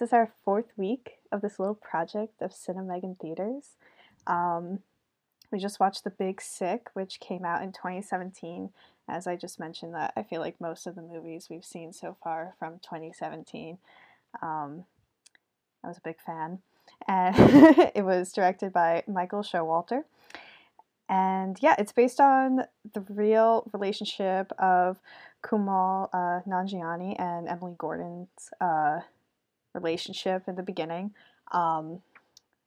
this is our fourth week of this little project of Cinemegan Theaters. Um, we just watched The Big Sick, which came out in 2017. As I just mentioned, that I feel like most of the movies we've seen so far from 2017, um, I was a big fan. And it was directed by Michael Showalter. And yeah, it's based on the real relationship of Kumail uh, Nanjiani and Emily Gordon's uh, relationship in the beginning. Um,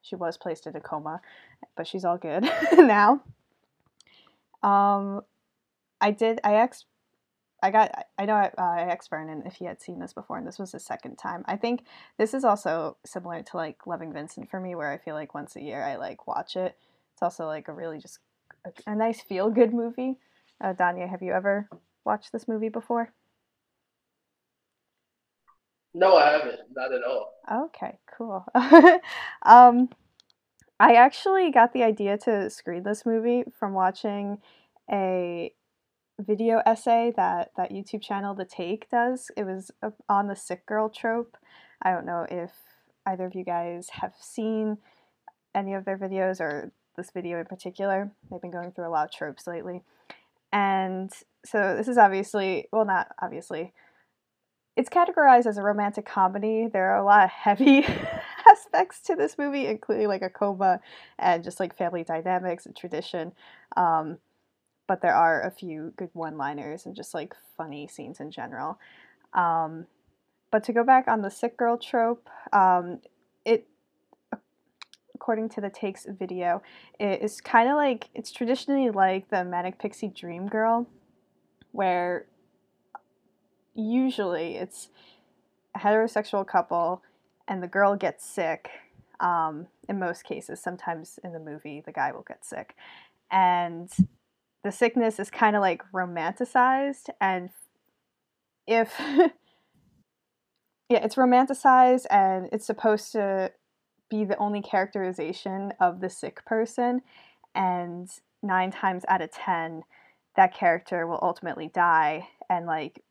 she was placed in a coma, but she's all good now. Um, I did. I asked. I got. I know. I, uh, I Vernon if he had seen this before, and this was the second time. I think this is also similar to like Loving Vincent for me, where I feel like once a year I like watch it. It's also like a really just a, a nice feel good movie. Uh, Danya, have you ever watched this movie before? No, I haven't. Not at all. Okay, cool. um, I actually got the idea to screen this movie from watching a video essay that that YouTube channel The Take does. It was on the sick girl trope. I don't know if either of you guys have seen any of their videos or this video in particular. They've been going through a lot of tropes lately. And so this is obviously, well, not obviously, it's categorized as a romantic comedy. There are a lot of heavy aspects to this movie, including like a coma and just like family dynamics and tradition. Um, but there are a few good one liners and just like funny scenes in general. Um, but to go back on the sick girl trope, um, it according to the takes video, it is kind of like it's traditionally like the manic pixie dream girl, where usually it's a heterosexual couple and the girl gets sick. Um, in most cases, sometimes in the movie, the guy will get sick. And the sickness is kind of like romanticized. And if, yeah, it's romanticized and it's supposed to be the only characterization of the sick person. And nine times out of ten, that character will ultimately die and like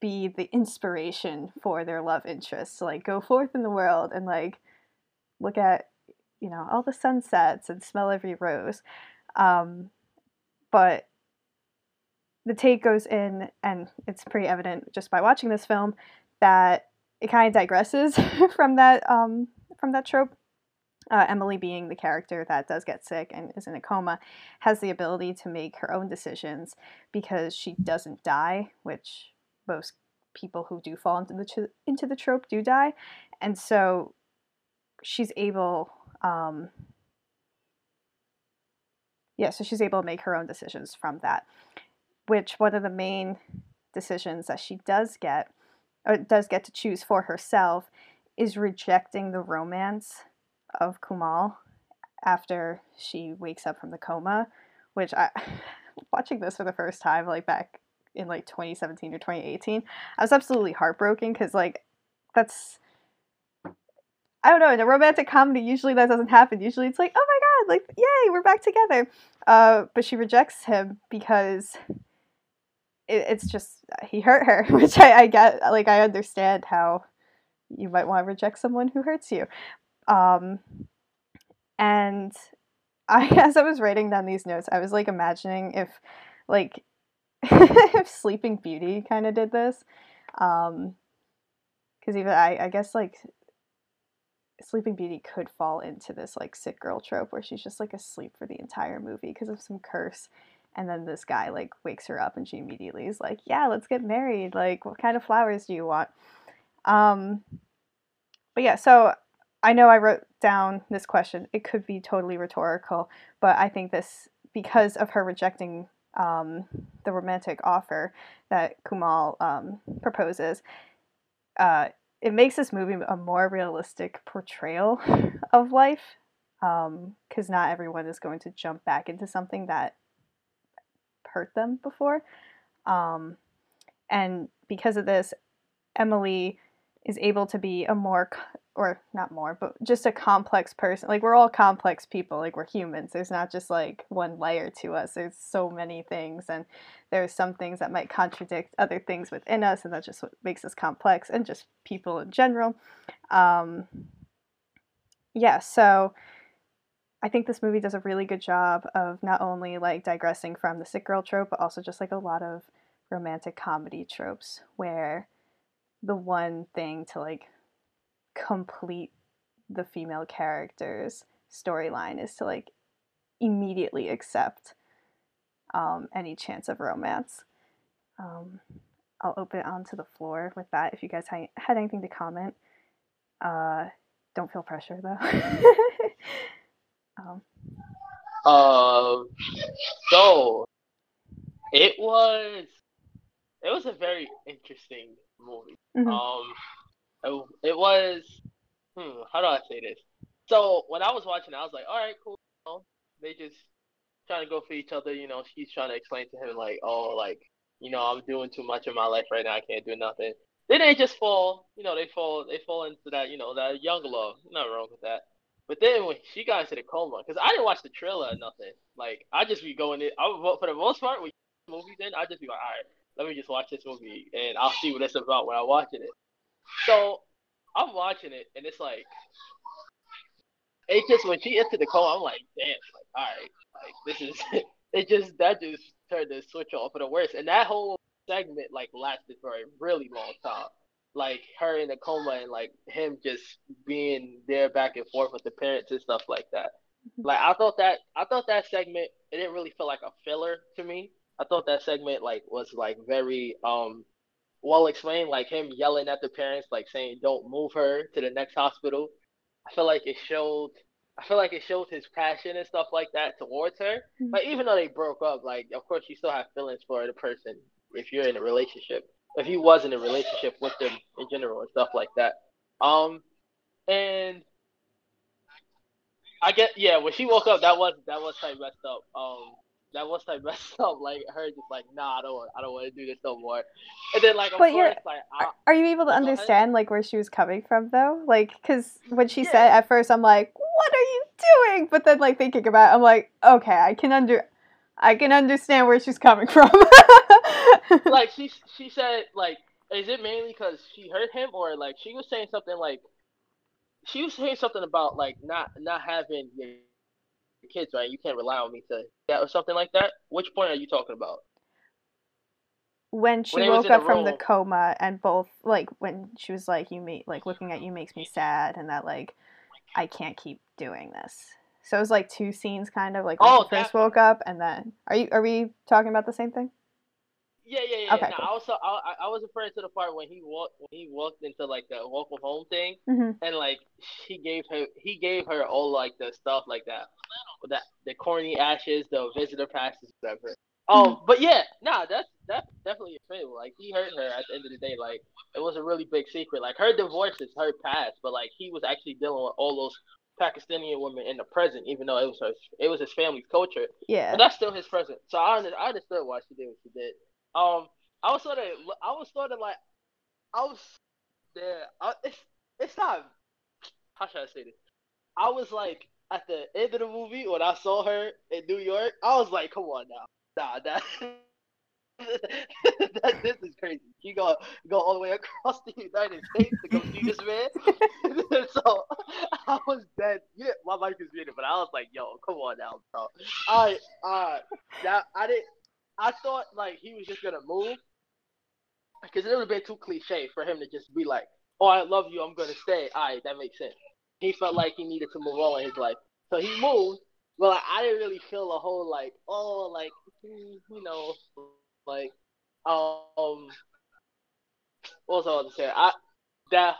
be the inspiration for their love interest. So, like, go forth in the world and like look at, you know, all the sunsets and smell every rose. Um, but the take goes in, and it's pretty evident just by watching this film that it kind of digresses from that um, from that trope. Uh, Emily, being the character that does get sick and is in a coma, has the ability to make her own decisions because she doesn't die, which most people who do fall into the into the trope do die, and so she's able. Um, yeah, so she's able to make her own decisions from that. Which one of the main decisions that she does get, or does get to choose for herself, is rejecting the romance of Kumail after she wakes up from the coma, which I watching this for the first time like back in like 2017 or 2018, I was absolutely heartbroken because like that's I don't know in a romantic comedy usually that doesn't happen. Usually it's like oh my god like yay we're back together, uh, but she rejects him because it, it's just he hurt her, which I, I get like I understand how you might want to reject someone who hurts you, um, and I as I was writing down these notes I was like imagining if like if Sleeping Beauty kind of did this. Um, because even I, I guess like Sleeping Beauty could fall into this like sick girl trope where she's just like asleep for the entire movie because of some curse. And then this guy like wakes her up and she immediately is like, Yeah, let's get married. Like, what kind of flowers do you want? Um, but yeah, so I know I wrote down this question. It could be totally rhetorical, but I think this, because of her rejecting um, the romantic offer that Kumail um, proposes, uh, it makes this movie a more realistic portrayal of life because um, not everyone is going to jump back into something that hurt them before. Um, and because of this, Emily is able to be a more or not more, but just a complex person. Like we're all complex people. Like we're humans. There's not just like one layer to us. There's so many things, and there's some things that might contradict other things within us, and that's just what makes us complex, and just people in general. Um, yeah. So I think this movie does a really good job of not only like digressing from the sick girl trope, but also just like a lot of romantic comedy tropes where the one thing to like complete the female character's storyline is to like immediately accept um, any chance of romance. Um, I'll open it onto the floor with that. If you guys ha- had anything to comment, uh, don't feel pressure though. um. um. So it was. It was a very interesting movie. Mm-hmm. Um it, it was hmm, how do I say this? So when I was watching, I was like, all right, cool. They just trying to go for each other. You know, she's trying to explain to him like, oh, like you know, I'm doing too much in my life right now. I can't do nothing. Then they just fall. You know, they fall. They fall into that. You know, that young love. Nothing wrong with that. But then when she got into the coma, because I didn't watch the trailer or nothing. Like I just be going in. I would, for the most part, when movies in, I just be like, all right, let me just watch this movie and I'll see what it's about when I'm watching it. So I'm watching it, and it's like, it just when she entered the call, I'm like, damn, like, all right, like this is it. Just that just turned the switch off for the worst, and that whole segment like lasted for a really long time. Like her in the coma and like him just being there back and forth with the parents and stuff like that. Mm-hmm. Like I thought that I thought that segment it didn't really feel like a filler to me. I thought that segment like was like very um well explained, like him yelling at the parents, like saying, "Don't move her to the next hospital." I feel like it showed. I feel like it showed his passion and stuff like that towards her. Mm-hmm. Like even though they broke up, like of course you still have feelings for the person if you're in a relationship. If he was in a relationship with them in general and stuff like that. Um, and I get yeah when she woke up that was that was kind of messed up. Um, that was like messed up. Like her just like, nah, I don't, want, I don't want to do this no more. And then like, of but course, like, I, are you able to understand like where she was coming from though? Like, because when she yeah. said at first, I'm like, what are you doing? But then like thinking about, it, I'm like, okay, I can under, I can understand where she's coming from. like she, she said like, is it mainly because she hurt him or like she was saying something like, she was saying something about like not not having kids, right? You can't rely on me to that or something like that. Which point are you talking about? When she when woke up from the coma and both like when she was like you make like looking at you makes me sad and that like I can't keep doing this. So it was like two scenes kind of like oh, she first woke up and then are you are we talking about the same thing? Yeah, yeah, yeah. Okay, cool. I was I, I was referring to the part when he walked when he walked into like the walk of home thing, mm-hmm. and like he gave her he gave her all like the stuff like that, that the corny ashes, the visitor passes, whatever. Um, mm-hmm. but yeah, nah, that's that's definitely a thing. Like he hurt her at the end of the day. Like it was a really big secret. Like her divorce is her past, but like he was actually dealing with all those Pakistani women in the present, even though it was her, it was his family's culture. Yeah, but that's still his present. So I I understood why she did what she did. Um, I was sort of, I was sort of like, I was there. I, it's, it's not. How should I say this? I was like at the end of the movie when I saw her in New York. I was like, come on now, nah, that. that this is crazy. You go go all the way across the United States to go see this man. so I was dead. Yeah, my mic is muted, but I was like, yo, come on now, bro. I uh that I didn't I thought like he was just gonna move because it would have been too cliche for him to just be like, "Oh, I love you, I'm gonna stay." All right, that makes sense. He felt like he needed to move on in his life, so he moved. But like, I didn't really feel a whole like, oh, like you know, like um, what was I about to say? I that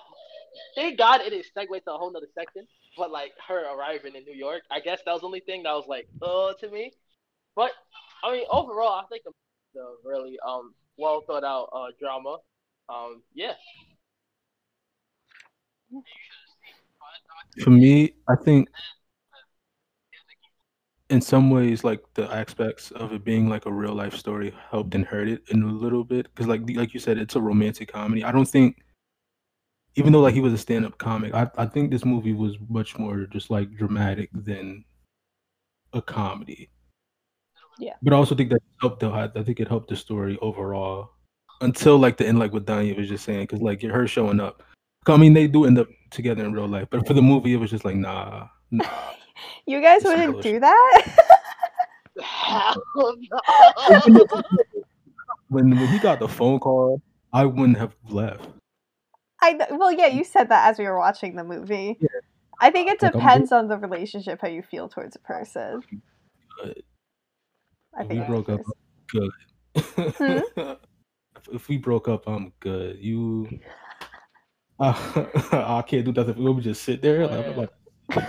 thank God it is segue to a whole nother section. But like her arriving in New York, I guess that was the only thing that was like, oh, to me. But I mean, overall, I think the really um well thought out uh, drama. Um, yeah. For me, I think in some ways, like the aspects of it being like a real life story helped and hurt it in a little bit because, like like you said, it's a romantic comedy. I don't think even though like he was a stand up comic, I I think this movie was much more just like dramatic than a comedy. Yeah. But I also think that helped the I think it helped the story overall until like the end, like what Danya was just saying, because like her showing up. I mean, they do end up together in real life, but for the movie, it was just like nah, nah. you guys It's wouldn't do that. Hell no. when when he got the phone call, I wouldn't have left. I kn- well, yeah, you said that as we were watching the movie. Yeah. I think it Like, I'm depends on the relationship how you feel towards a person. Good. I think we broke up, I'm good. if, if we broke up, I'm good. You, uh, I can't do that. If we just sit there, like, like, like,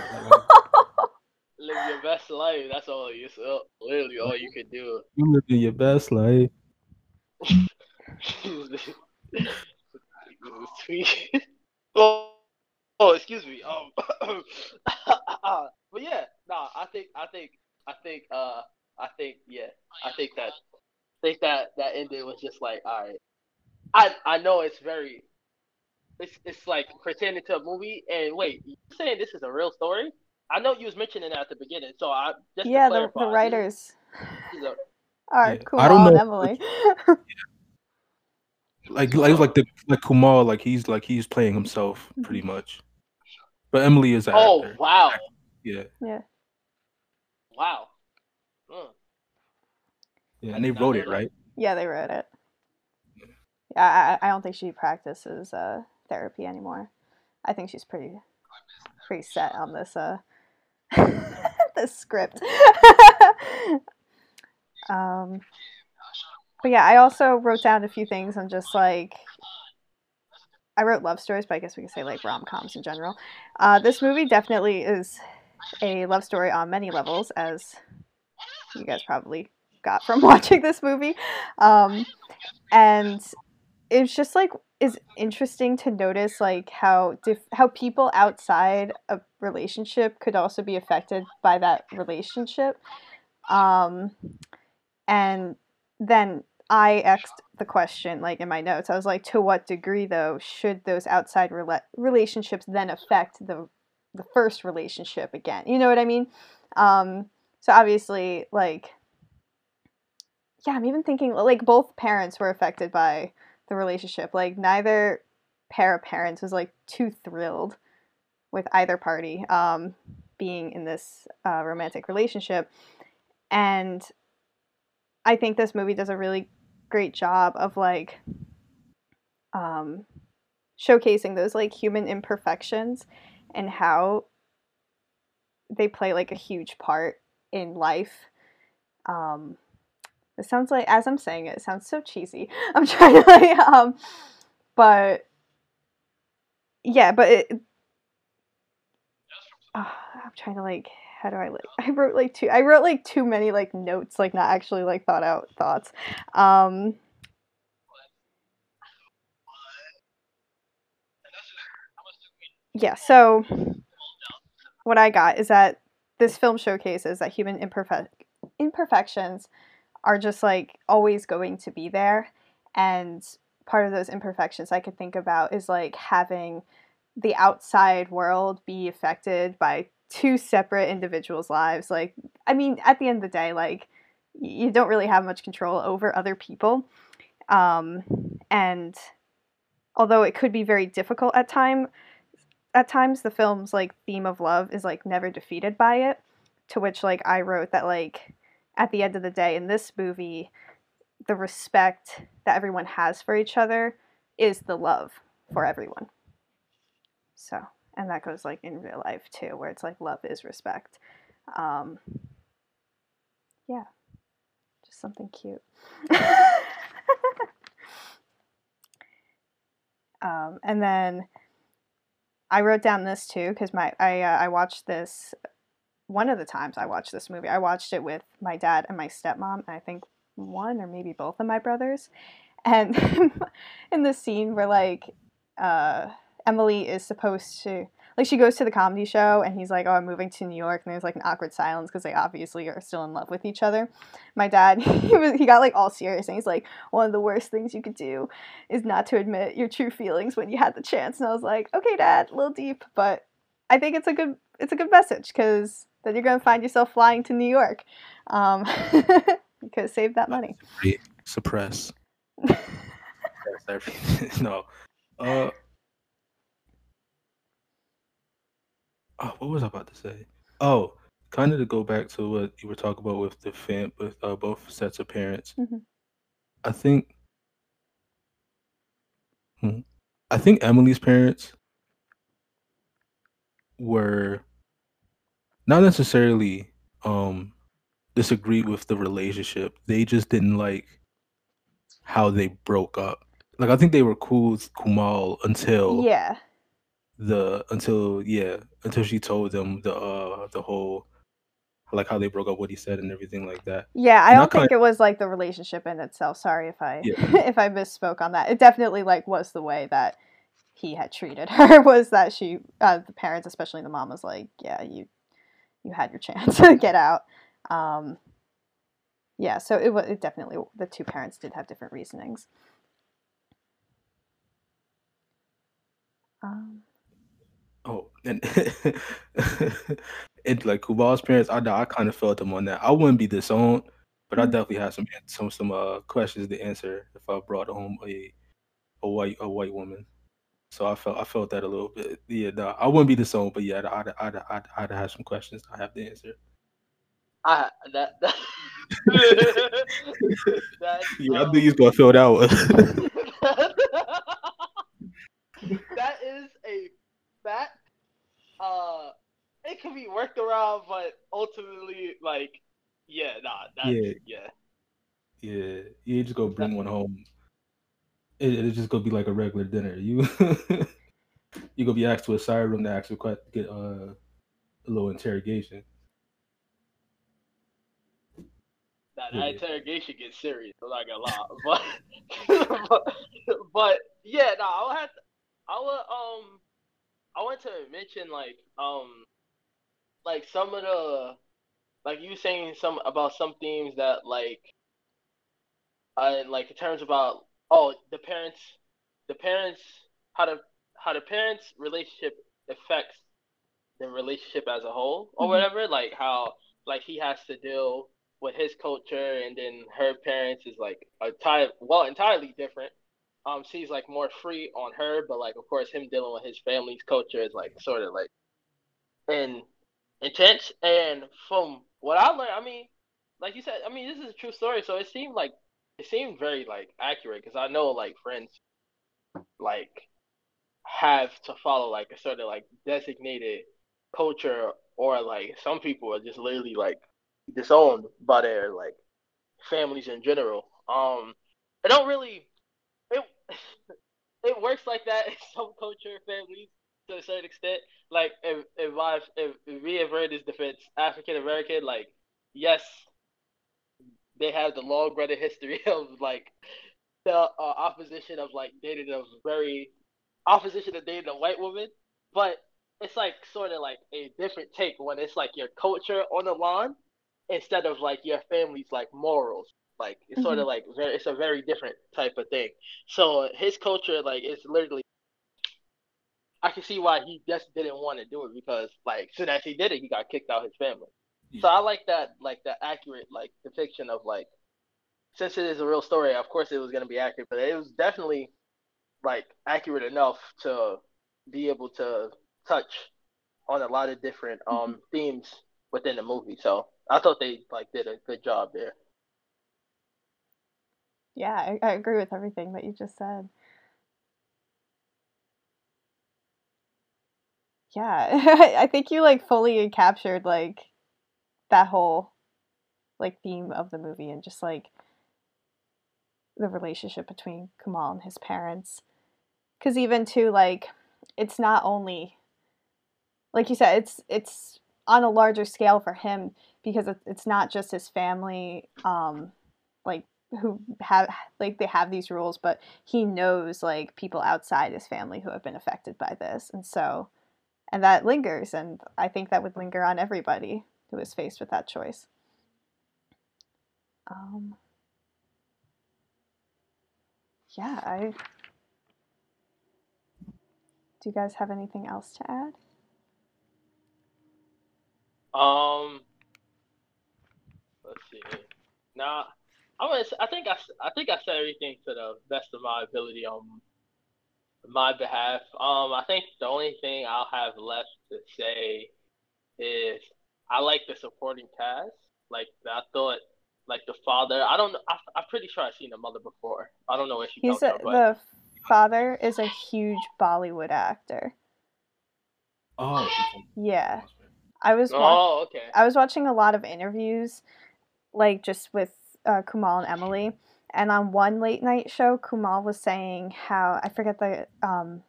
Live your best life. That's all you. So literally all you could do. you living your best life. oh, oh, excuse me. Um, but yeah, nah. I think, I think, I think, uh, I think, yeah, oh, I think that, I think that that ending was just like, all right. I I know it's very, it's it's like pretending to a movie. And wait, you saying this is a real story? I know you was mentioning that at the beginning. So I just yeah, the, clarify, the this writers this is a- are Yeah, Kumar I don't know- Emily. Like, like, like the like Kumail, like he's like he's playing himself pretty much. But Emily is an oh actor. wow, Yeah. Yeah, wow. Yeah, and they wrote it right. yeah, they wrote it. Yeah, I, I don't think she practices uh, therapy anymore. I think she's pretty pretty set on this uh this script. um, but yeah, I also wrote down a few things on just like I wrote love stories, but I guess we could say like rom coms in general. Uh, this movie definitely is a love story on many levels, as you guys probably got from watching this movie. Um, and it's just like is interesting to notice like how dif- how people outside a relationship could also be affected by that relationship. Um, and then I asked the question like in my notes. I was like, to what degree though should those outside rela- relationships then affect the the first relationship again? You know what I mean? Um, so obviously, like, yeah, I'm even thinking like both parents were affected by the relationship. Like neither pair of parents was like too thrilled with either party um, being in this uh, romantic relationship, and I think this movie does a really great job of like um, showcasing those like human imperfections and how they play like a huge part in life. Um, it sounds like as I'm saying it, it sounds so cheesy. I'm trying to like um, but yeah, but it. Uh, I'm trying to like how do I like I wrote like two I wrote like too many like notes like not actually like thought out thoughts. Um Yeah, so what I got is that this film showcases that human imperfe- imperfections are just like always going to be there and part of those imperfections I could think about is like having the outside world be affected by two separate individuals' lives. Like, I mean, at the end of the day, like, you don't really have much control over other people. Um, and although it could be very difficult at time, at times the film's like theme of love is like never defeated by it. To which like I wrote that like at the end of the day in this movie, the respect that everyone has for each other is the love for everyone. So, and that goes like in real life too, where it's like love is respect. Um, yeah, just something cute. um, and then I wrote down this too because my I uh, I watched this one of the times I watched this movie. I watched it with my dad and my stepmom, and I think one or maybe both of my brothers. And in the scene where like uh, Emily is supposed to like she goes to the comedy show and he's like, "Oh, I'm moving to New York," and there's like an awkward silence because they obviously are still in love with each other. My dad, he was he got like all serious and he's like, "One of the worst things you could do is not to admit your true feelings when you had the chance." And I was like, "Okay, Dad, a little deep, but I think it's a good it's a good message because then you're gonna find yourself flying to New York." Um, you could save that money. Suppress. no. Uh, oh, what was I about to say? Oh, kind of to go back to what you were talking about with the fam with uh, both sets of parents. Mm-hmm. I think, hmm, I think Emily's parents were not necessarily um disagreed with the relationship. They just didn't like how they broke up. Like I think they were cool with Kumail until Yeah. the until yeah until she told them the uh the whole like how they broke up, what he said, and everything like that. Yeah, I And I don't think it was like the relationship in itself. Sorry if I Yeah. if I misspoke on that. It definitely like was the way that he had treated her was that she uh, the parents, especially the mom, was like, yeah, you you had your chance to get out. Um, yeah, so it was it definitely the two parents did have different reasonings. Um, Oh, and and like Kumail's parents, I I kind of felt them on that. I wouldn't be disowned, but I Mhm. definitely had some some some uh questions to answer if I brought home a a white a white woman. So I felt I felt that a little bit. Yeah, no, I wouldn't be disowned, but yeah, I'd I'd I'd, I'd, I'd have some questions I have to answer. I that that, that Yeah, I um, knew you was gonna fill that one. that is a fact. Uh, it can be worked around, but ultimately, like, yeah, nah, that's, Yeah. yeah, yeah, you just go bring one home. It, it'll just go be like a regular dinner. You you gonna be asked to a side room to actually quite get uh, a little interrogation. Nah, that Yeah. interrogation gets serious. I'm not gonna lie, but but, but yeah, no, I would have to, I would um I want to mention like um like some of the like you saying some about some themes that like uh like in terms about oh the parents the parents how the how the parents relationship affects the relationship as a whole or Mhm. whatever like how like he has to deal with his culture and then her parents is like a type well entirely different um she's like more free on her but like of course him dealing with his family's culture is like sort of like and intense and from what i learned i mean like you said i mean this is a true story so it seemed like it seemed very like accurate because i know like friends like have to follow like a sort of like designated culture or like some people are just literally like disowned by their like families in general. Um it don't really it it works like that in some culture families to a certain extent. Like if if my if, if me and Vern is defense African American like yes they have the long running history of like the uh, opposition of like dating a very opposition to dating a white woman, but it's like sort of like a different take when it's like your culture on the line instead of like your family's like morals. Like it's sort of like very, it's a very different type of thing. So his culture like is literally. I can see why he just didn't want to do it because like soon as he did it, he got kicked out his family. So I like that like the accurate like depiction of like since it is a real story, of course it was gonna be accurate, but it was definitely like accurate enough to be able to touch on a lot of different um themes within the movie. So I thought they like did a good job there. yeah, I, I agree with everything that you just said. Yeah, I think you like fully captured like that whole like theme of the movie and just like the relationship between Kumail and his parents. Cuz even too like it's not only like you said it's it's on a larger scale for him because it's not just his family um like who have like they have these rules but he knows like people outside his family who have been affected by this and so and that lingers and i think that would linger on everybody who is faced with that choice. Um, yeah i do you guys have anything else to add? Um let's see. Now i was i think i i think i said everything to the best of my ability on my behalf. Um, I think the only thing I'll have left to say is I like the supporting cast. Like I thought, like the father. I don't. I, I'm pretty sure I've seen the mother before. I don't know where she. He's a, from, the father is a huge Bollywood actor. Oh. Yeah, I was. Oh, okay. I was watching a lot of interviews, like just with uh, Kumail and Emily, and on one late night show, Kumail was saying how I forget the um,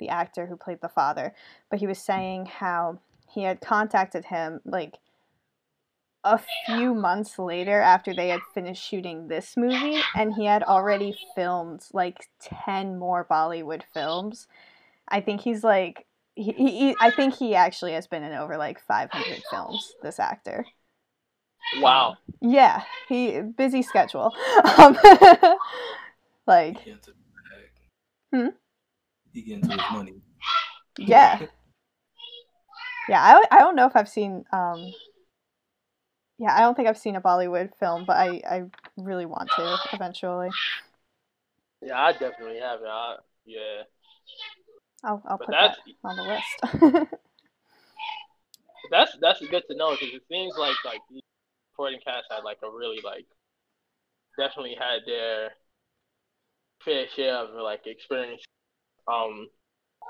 the actor who played the father, but he was saying how he had contacted him like a few months later after they had finished shooting this movie, and he had already filmed like ten more Bollywood films. I think he's like he, he I think he actually has been in over like 500 films. This actor. Wow. Yeah, he busy schedule. Um, like, He into Hmm? He get into his money. yeah, yeah. I I don't know if I've seen um. Yeah, I don't think I've seen a Bollywood film, but I I really want to eventually. Yeah, I definitely have. I, yeah. I'll I'll But put that on the list. That's that's good to know because it seems like like the supporting cast had like a really like definitely had their fair share of like experience um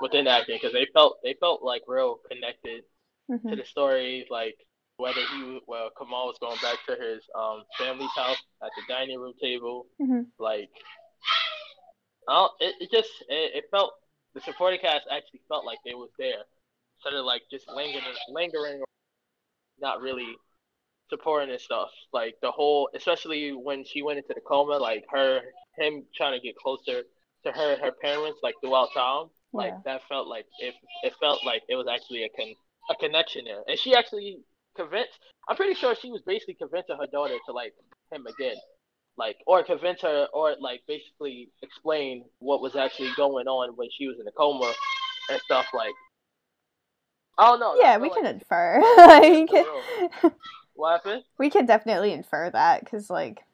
within acting because they felt they felt like real connected to Mhm. the story like whether he well Kumail was going back to his um family's house at the dining room table Mhm. like oh it, it just it, it felt the supporting cast actually felt like they was there instead of like just lingering lingering not really supporting and stuff like the whole especially when she went into the coma like her him trying to get closer to her her parents like throughout town like Yeah. that felt like it it felt like it was actually a con a connection there and she actually convinced i'm pretty sure she was basically convincing her daughter to like him again like or convince her or like basically explain what was actually going on when she was in a coma and stuff like I don't know. Yeah, we feel can like infer. like, what happened? we can definitely infer that because, like,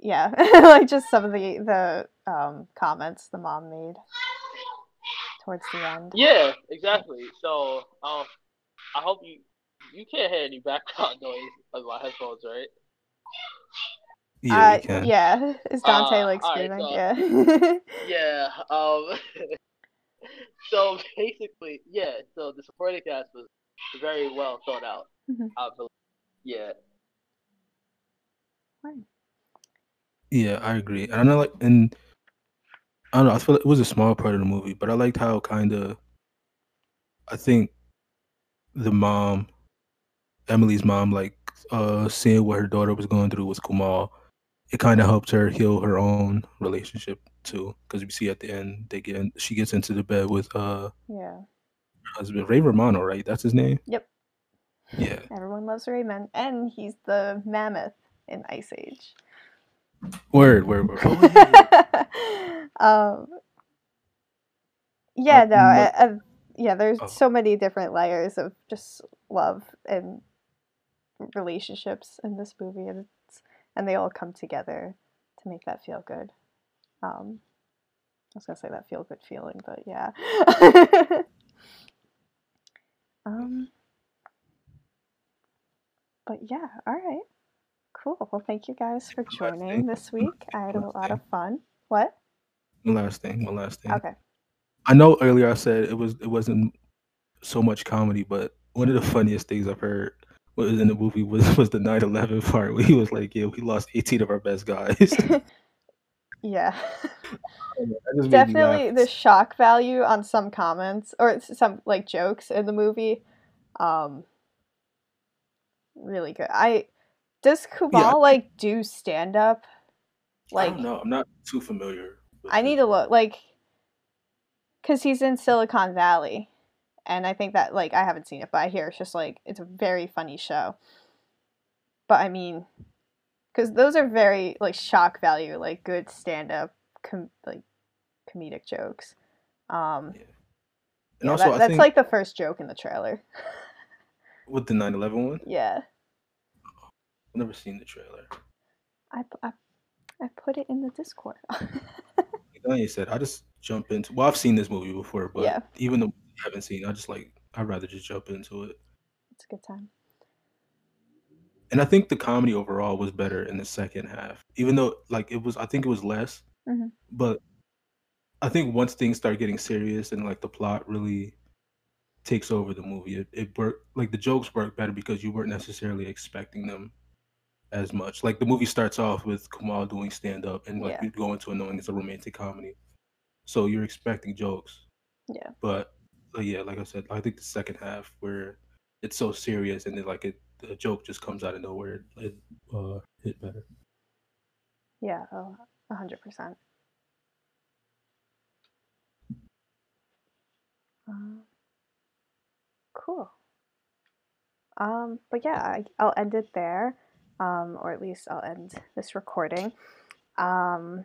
yeah, like just some of the the um, comments the mom made towards the end. Yeah, exactly. So um, I hope you you can't hear any background noise of my headphones, right? Yeah, uh, you can. yeah. Is Dante Uh, like alright, screaming? so- yeah. Yeah. Um. so basically, yeah. So the supporting cast was very well thought out. Mhm. I believe. Yeah. Yeah, I agree. And I know, like, and I don't know. I feel like it was a small part of the movie, but I liked how kind of. I think the mom, Emily's mom, like uh seeing what her daughter was going through with Kumail, it kind of helped her heal her own relationship too. Because we see at the end they get in, she gets into the bed with uh yeah. husband Ray Romano, right? That's his name. Yep. Yeah. Everyone loves Raymond, and he's the mammoth in Ice Age. Word, word, word. Um, yeah, Uh, no, I, I, yeah. There's Oh. so many different layers of just love and relationships in this movie, and it's and they all come together to make that feel good. Um, I was gonna say that feel good feeling, but yeah. um, but yeah, all right, cool. Well, thank you guys for joining this week. I had a lot of fun. What? One last thing. One last thing. Okay. I know earlier I said it was it wasn't so much comedy, but one of the funniest things I've heard was in the movie was was the 9/11 part where he was like, "Yeah, we lost 18 of our best guys." Yeah. Just Definitely the shock value on some comments or some like jokes in the movie. Um really good. I does Kumail like do stand up? Like don't. I'm not too familiar. I need to look like cuz he's in Silicon Valley. and I think that like I haven't seen it, but I hear it's just like it's a very funny show. But I mean, because those are very like shock value, like good stand up, com- like comedic jokes. Um, yeah. And yeah, also, that, that's like the first joke in the trailer. with the 9/11 one. Yeah. I've never seen the trailer. I, I, I put it in the Discord. like you said, I just jump into. Well, I've seen this movie before, but yeah. even though I haven't seen, I just like I'd rather just jump into it. It's a good time. And I think the comedy overall was better in the second half, even though like it was. I think it was less, mm-hmm. but I think once things start getting serious and like the plot really takes over the movie, it, it worked. Like the jokes work better because you weren't necessarily expecting them as much. Like the movie starts off with Kumail doing stand up and like yeah. you go into it knowing it's a romantic comedy. So you're expecting jokes. Yeah. But uh, yeah, like I said, I think the second half where it's so serious and then like it the joke just comes out of nowhere, it uh, hit better. Yeah, oh, hundred percent. Um, cool. Um, but yeah, I, I'll end it there um, or at least I'll end this recording. Um,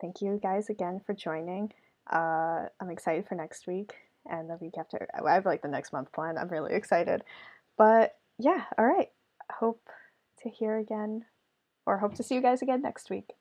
thank you guys again for joining. Uh, I'm excited for next week and the week after. I have like the next month planned. I'm really excited. But yeah, all right. Hope to hear again or hope to see you guys again next week.